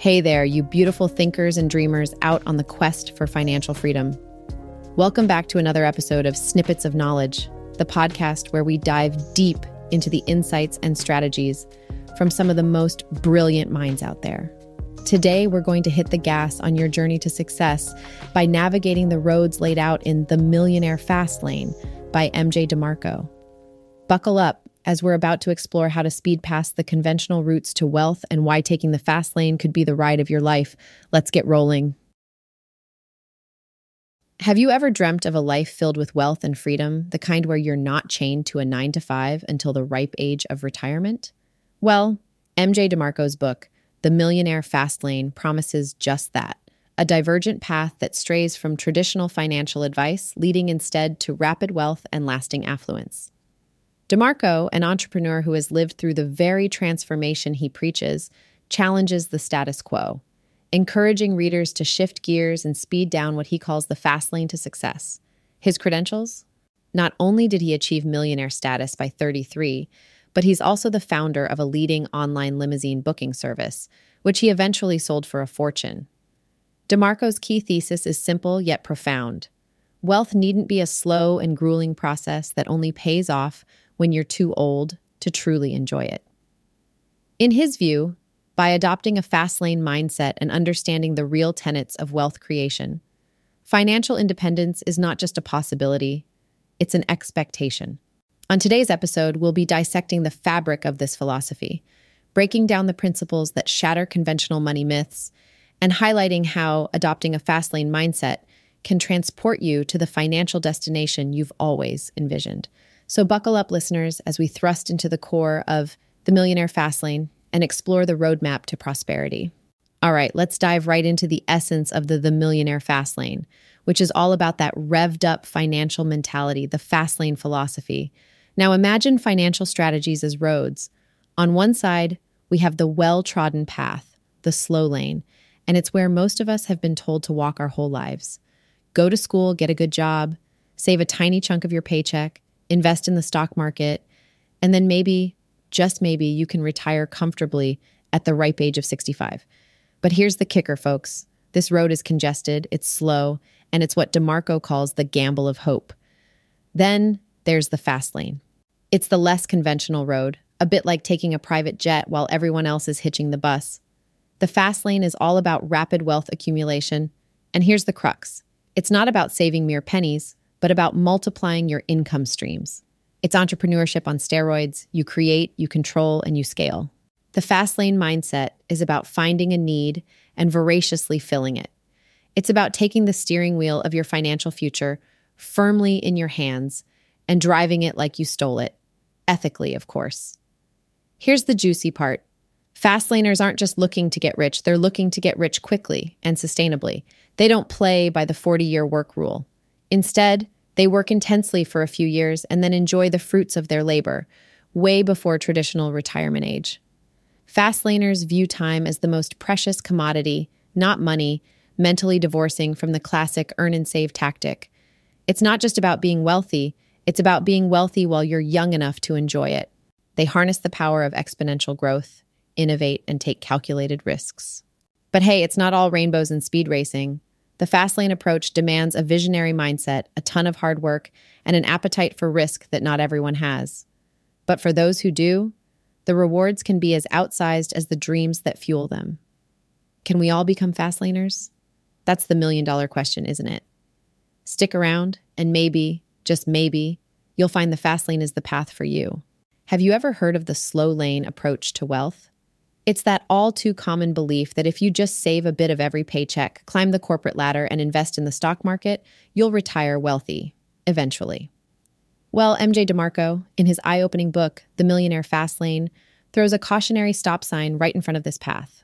Hey there, you beautiful thinkers and dreamers out on the quest for financial freedom. Welcome back to another episode of Snippets of Knowledge, the podcast where we dive deep into the insights and strategies from some of the most brilliant minds out there. Today, we're going to hit the gas on your journey to success by navigating the roads laid out in The Millionaire Fast Lane by MJ DeMarco. Buckle up as we're about to explore how to speed past the conventional routes to wealth and why taking the fast lane could be the ride of your life. Let's get rolling. Have you ever dreamt of a life filled with wealth and freedom, the kind where you're not chained to a nine to five until the ripe age of retirement? Well, MJ DeMarco's book, The Millionaire Fast Lane, promises just that a divergent path that strays from traditional financial advice, leading instead to rapid wealth and lasting affluence. DeMarco, an entrepreneur who has lived through the very transformation he preaches, challenges the status quo, encouraging readers to shift gears and speed down what he calls the fast lane to success. His credentials? Not only did he achieve millionaire status by 33, but he's also the founder of a leading online limousine booking service, which he eventually sold for a fortune. DeMarco's key thesis is simple yet profound. Wealth needn't be a slow and grueling process that only pays off when you're too old to truly enjoy it. In his view, by adopting a fast lane mindset and understanding the real tenets of wealth creation, financial independence is not just a possibility, it's an expectation. On today's episode, we'll be dissecting the fabric of this philosophy, breaking down the principles that shatter conventional money myths, and highlighting how adopting a fast lane mindset can transport you to the financial destination you've always envisioned. So, buckle up, listeners, as we thrust into the core of the Millionaire Fastlane and explore the roadmap to prosperity. All right, let's dive right into the essence of the, the Millionaire Fastlane, which is all about that revved up financial mentality, the Fastlane philosophy. Now, imagine financial strategies as roads. On one side, we have the well trodden path, the slow lane, and it's where most of us have been told to walk our whole lives. Go to school, get a good job, save a tiny chunk of your paycheck, invest in the stock market, and then maybe, just maybe, you can retire comfortably at the ripe age of 65. But here's the kicker, folks this road is congested, it's slow, and it's what DeMarco calls the gamble of hope. Then there's the fast lane. It's the less conventional road, a bit like taking a private jet while everyone else is hitching the bus. The fast lane is all about rapid wealth accumulation. And here's the crux it's not about saving mere pennies, but about multiplying your income streams. It's entrepreneurship on steroids. You create, you control, and you scale. The fast lane mindset is about finding a need and voraciously filling it. It's about taking the steering wheel of your financial future firmly in your hands and driving it like you stole it, ethically, of course. Here's the juicy part fast laners aren't just looking to get rich, they're looking to get rich quickly and sustainably. They don't play by the 40 year work rule. Instead, they work intensely for a few years and then enjoy the fruits of their labor, way before traditional retirement age. Fast laners view time as the most precious commodity, not money, mentally divorcing from the classic earn and save tactic. It's not just about being wealthy, it's about being wealthy while you're young enough to enjoy it. They harness the power of exponential growth, innovate, and take calculated risks. But hey, it's not all rainbows and speed racing. The fast lane approach demands a visionary mindset, a ton of hard work, and an appetite for risk that not everyone has. But for those who do, the rewards can be as outsized as the dreams that fuel them. Can we all become fast laners? That's the million dollar question, isn't it? Stick around, and maybe, just maybe, you'll find the fast lane is the path for you. Have you ever heard of the slow lane approach to wealth? It's that all too common belief that if you just save a bit of every paycheck, climb the corporate ladder, and invest in the stock market, you'll retire wealthy, eventually. Well, MJ DeMarco, in his eye opening book, The Millionaire Fast Lane, throws a cautionary stop sign right in front of this path.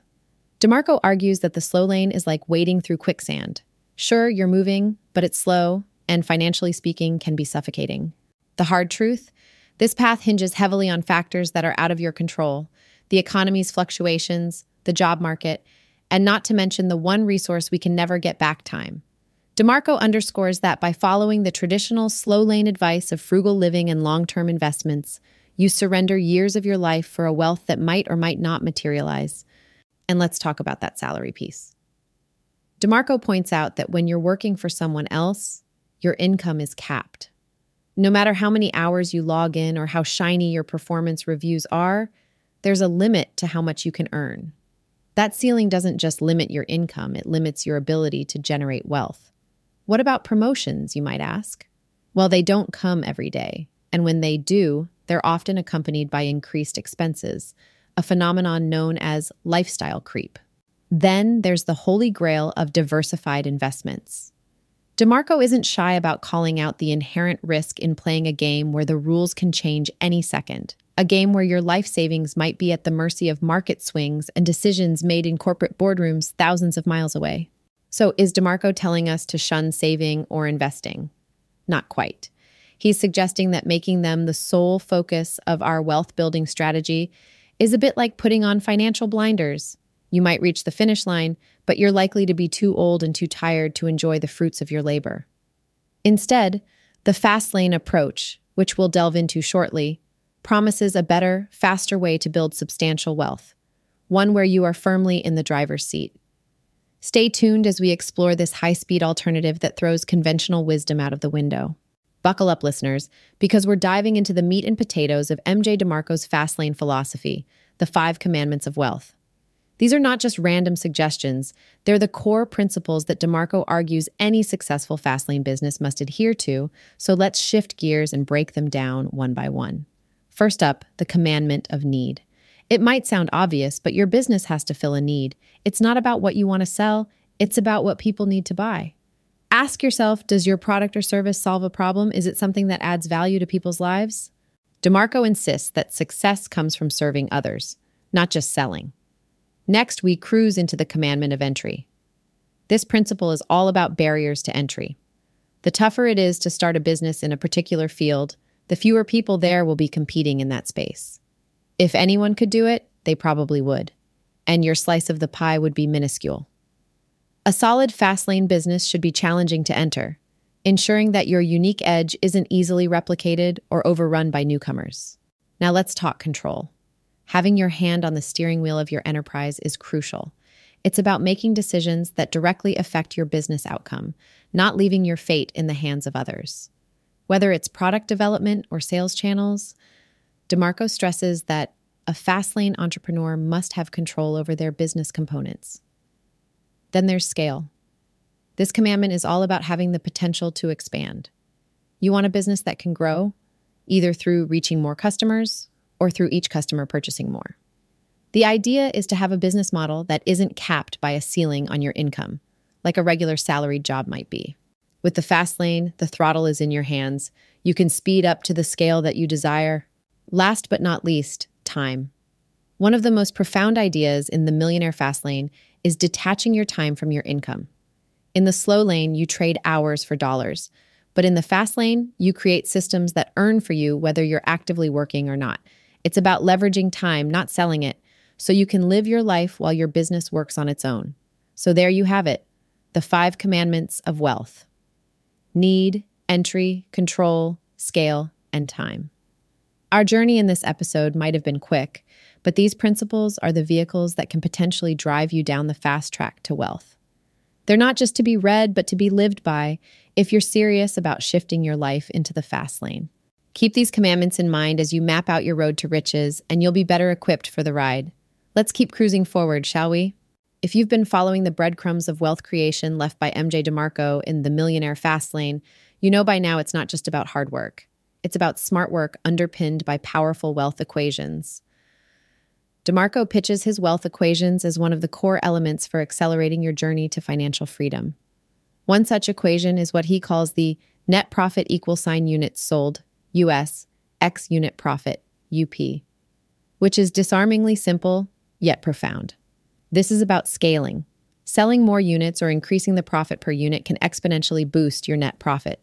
DeMarco argues that the slow lane is like wading through quicksand. Sure, you're moving, but it's slow, and financially speaking, can be suffocating. The hard truth this path hinges heavily on factors that are out of your control the economy's fluctuations, the job market, and not to mention the one resource we can never get back time. DeMarco underscores that by following the traditional slow lane advice of frugal living and long term investments, you surrender years of your life for a wealth that might or might not materialize. And let's talk about that salary piece. DeMarco points out that when you're working for someone else, your income is capped. No matter how many hours you log in or how shiny your performance reviews are, there's a limit to how much you can earn. That ceiling doesn't just limit your income, it limits your ability to generate wealth. What about promotions, you might ask? Well, they don't come every day, and when they do, they're often accompanied by increased expenses, a phenomenon known as lifestyle creep. Then there's the holy grail of diversified investments. DeMarco isn't shy about calling out the inherent risk in playing a game where the rules can change any second, a game where your life savings might be at the mercy of market swings and decisions made in corporate boardrooms thousands of miles away. So, is DeMarco telling us to shun saving or investing? Not quite. He's suggesting that making them the sole focus of our wealth building strategy is a bit like putting on financial blinders. You might reach the finish line, but you're likely to be too old and too tired to enjoy the fruits of your labor. Instead, the fast lane approach, which we'll delve into shortly, promises a better, faster way to build substantial wealth, one where you are firmly in the driver's seat. Stay tuned as we explore this high speed alternative that throws conventional wisdom out of the window. Buckle up, listeners, because we're diving into the meat and potatoes of MJ DeMarco's fast lane philosophy, the five commandments of wealth. These are not just random suggestions, they're the core principles that DeMarco argues any successful Fastlane business must adhere to, so let's shift gears and break them down one by one. First up, the commandment of need. It might sound obvious, but your business has to fill a need. It's not about what you want to sell, it's about what people need to buy. Ask yourself Does your product or service solve a problem? Is it something that adds value to people's lives? DeMarco insists that success comes from serving others, not just selling. Next, we cruise into the commandment of entry. This principle is all about barriers to entry. The tougher it is to start a business in a particular field, the fewer people there will be competing in that space. If anyone could do it, they probably would, and your slice of the pie would be minuscule. A solid fast lane business should be challenging to enter, ensuring that your unique edge isn't easily replicated or overrun by newcomers. Now let's talk control. Having your hand on the steering wheel of your enterprise is crucial. It's about making decisions that directly affect your business outcome, not leaving your fate in the hands of others. Whether it's product development or sales channels, DeMarco stresses that a fast lane entrepreneur must have control over their business components. Then there's scale. This commandment is all about having the potential to expand. You want a business that can grow, either through reaching more customers or through each customer purchasing more. The idea is to have a business model that isn't capped by a ceiling on your income, like a regular salaried job might be. With the fast lane, the throttle is in your hands. You can speed up to the scale that you desire. Last but not least, time. One of the most profound ideas in the millionaire fast lane is detaching your time from your income. In the slow lane, you trade hours for dollars. But in the fast lane, you create systems that earn for you whether you're actively working or not. It's about leveraging time, not selling it, so you can live your life while your business works on its own. So there you have it the five commandments of wealth need, entry, control, scale, and time. Our journey in this episode might have been quick, but these principles are the vehicles that can potentially drive you down the fast track to wealth. They're not just to be read, but to be lived by if you're serious about shifting your life into the fast lane. Keep these commandments in mind as you map out your road to riches, and you'll be better equipped for the ride. Let's keep cruising forward, shall we? If you've been following the breadcrumbs of wealth creation left by MJ DeMarco in the Millionaire Fast Lane, you know by now it's not just about hard work. It's about smart work underpinned by powerful wealth equations. DeMarco pitches his wealth equations as one of the core elements for accelerating your journey to financial freedom. One such equation is what he calls the net profit equal sign units sold US X unit profit, UP, which is disarmingly simple yet profound. This is about scaling. Selling more units or increasing the profit per unit can exponentially boost your net profit.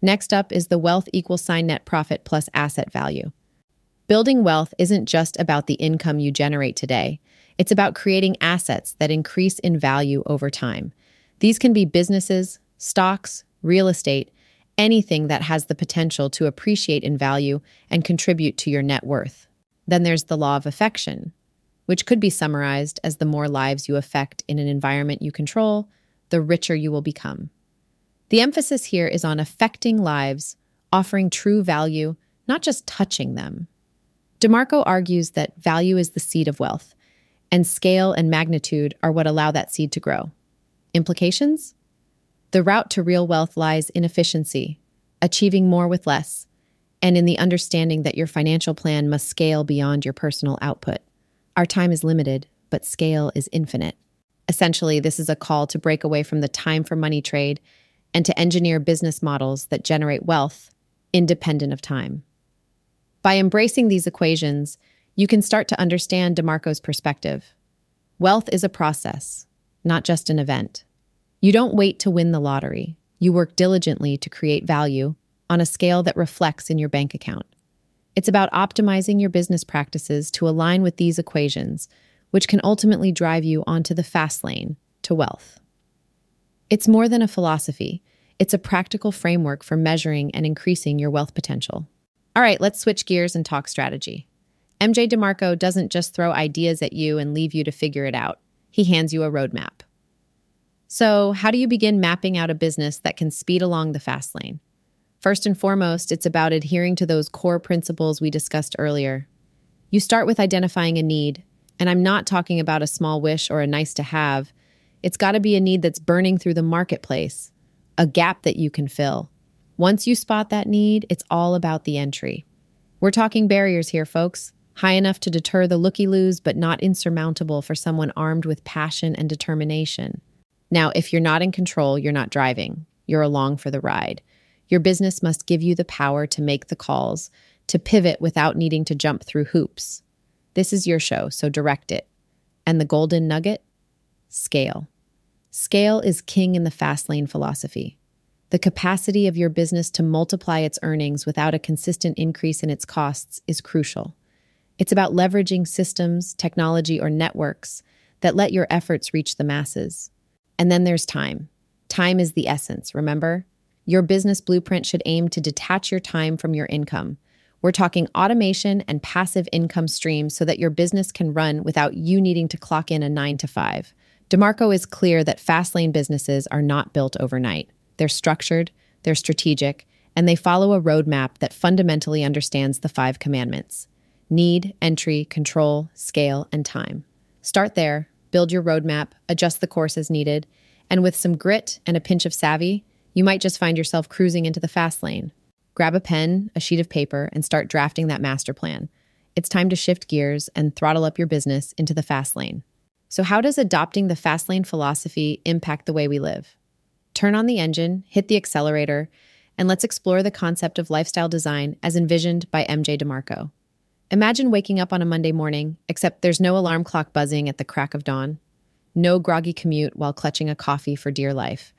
Next up is the wealth equals sign net profit plus asset value. Building wealth isn't just about the income you generate today, it's about creating assets that increase in value over time. These can be businesses, stocks, real estate, anything that has the potential to appreciate in value and contribute to your net worth. Then there's the law of affection. Which could be summarized as the more lives you affect in an environment you control, the richer you will become. The emphasis here is on affecting lives, offering true value, not just touching them. DeMarco argues that value is the seed of wealth, and scale and magnitude are what allow that seed to grow. Implications? The route to real wealth lies in efficiency, achieving more with less, and in the understanding that your financial plan must scale beyond your personal output. Our time is limited, but scale is infinite. Essentially, this is a call to break away from the time for money trade and to engineer business models that generate wealth independent of time. By embracing these equations, you can start to understand DeMarco's perspective. Wealth is a process, not just an event. You don't wait to win the lottery. You work diligently to create value on a scale that reflects in your bank account. It's about optimizing your business practices to align with these equations, which can ultimately drive you onto the fast lane to wealth. It's more than a philosophy, it's a practical framework for measuring and increasing your wealth potential. All right, let's switch gears and talk strategy. MJ DeMarco doesn't just throw ideas at you and leave you to figure it out, he hands you a roadmap. So, how do you begin mapping out a business that can speed along the fast lane? First and foremost, it's about adhering to those core principles we discussed earlier. You start with identifying a need, and I'm not talking about a small wish or a nice to have. It's got to be a need that's burning through the marketplace, a gap that you can fill. Once you spot that need, it's all about the entry. We're talking barriers here, folks. High enough to deter the looky loos, but not insurmountable for someone armed with passion and determination. Now, if you're not in control, you're not driving. You're along for the ride. Your business must give you the power to make the calls, to pivot without needing to jump through hoops. This is your show, so direct it. And the golden nugget? Scale. Scale is king in the fast lane philosophy. The capacity of your business to multiply its earnings without a consistent increase in its costs is crucial. It's about leveraging systems, technology, or networks that let your efforts reach the masses. And then there's time. Time is the essence, remember? Your business blueprint should aim to detach your time from your income. We're talking automation and passive income streams so that your business can run without you needing to clock in a nine to five. DeMarco is clear that fast lane businesses are not built overnight. They're structured, they're strategic, and they follow a roadmap that fundamentally understands the five commandments need, entry, control, scale, and time. Start there, build your roadmap, adjust the course as needed, and with some grit and a pinch of savvy, you might just find yourself cruising into the fast lane. Grab a pen, a sheet of paper, and start drafting that master plan. It's time to shift gears and throttle up your business into the fast lane. So, how does adopting the fast lane philosophy impact the way we live? Turn on the engine, hit the accelerator, and let's explore the concept of lifestyle design as envisioned by MJ DeMarco. Imagine waking up on a Monday morning, except there's no alarm clock buzzing at the crack of dawn, no groggy commute while clutching a coffee for dear life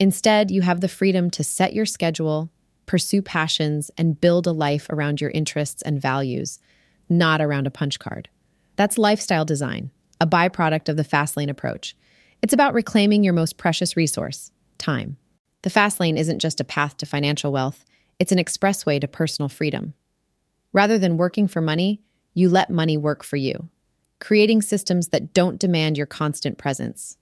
Instead, you have the freedom to set your schedule, pursue passions, and build a life around your interests and values, not around a punch card. That's lifestyle design, a byproduct of the fast lane approach. It's about reclaiming your most precious resource, time. The fast lane isn't just a path to financial wealth, it's an expressway to personal freedom. Rather than working for money, you let money work for you, creating systems that don't demand your constant presence.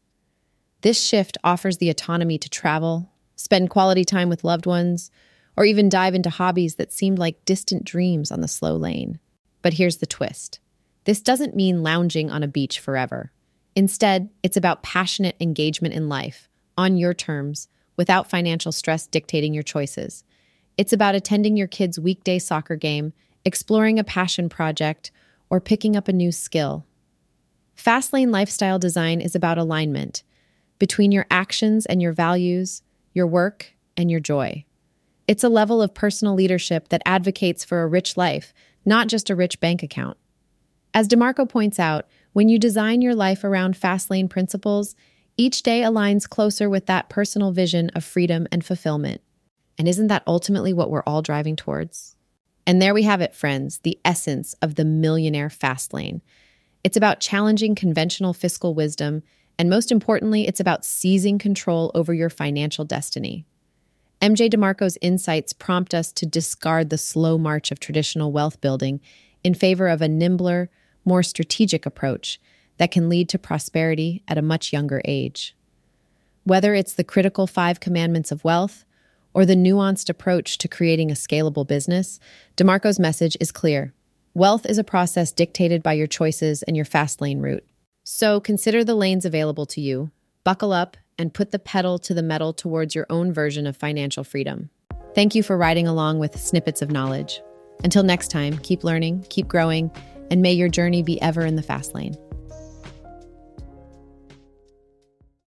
This shift offers the autonomy to travel, spend quality time with loved ones, or even dive into hobbies that seemed like distant dreams on the slow lane. But here's the twist this doesn't mean lounging on a beach forever. Instead, it's about passionate engagement in life, on your terms, without financial stress dictating your choices. It's about attending your kid's weekday soccer game, exploring a passion project, or picking up a new skill. Fastlane lifestyle design is about alignment between your actions and your values, your work and your joy. It's a level of personal leadership that advocates for a rich life, not just a rich bank account. As DeMarco points out, when you design your life around fast lane principles, each day aligns closer with that personal vision of freedom and fulfillment. And isn't that ultimately what we're all driving towards? And there we have it, friends, the essence of the millionaire fast lane. It's about challenging conventional fiscal wisdom and most importantly, it's about seizing control over your financial destiny. MJ DeMarco's insights prompt us to discard the slow march of traditional wealth building in favor of a nimbler, more strategic approach that can lead to prosperity at a much younger age. Whether it's the critical five commandments of wealth or the nuanced approach to creating a scalable business, DeMarco's message is clear. Wealth is a process dictated by your choices and your fast lane route. So consider the lanes available to you, buckle up, and put the pedal to the metal towards your own version of financial freedom. Thank you for riding along with snippets of knowledge. Until next time, keep learning, keep growing, and may your journey be ever in the fast lane.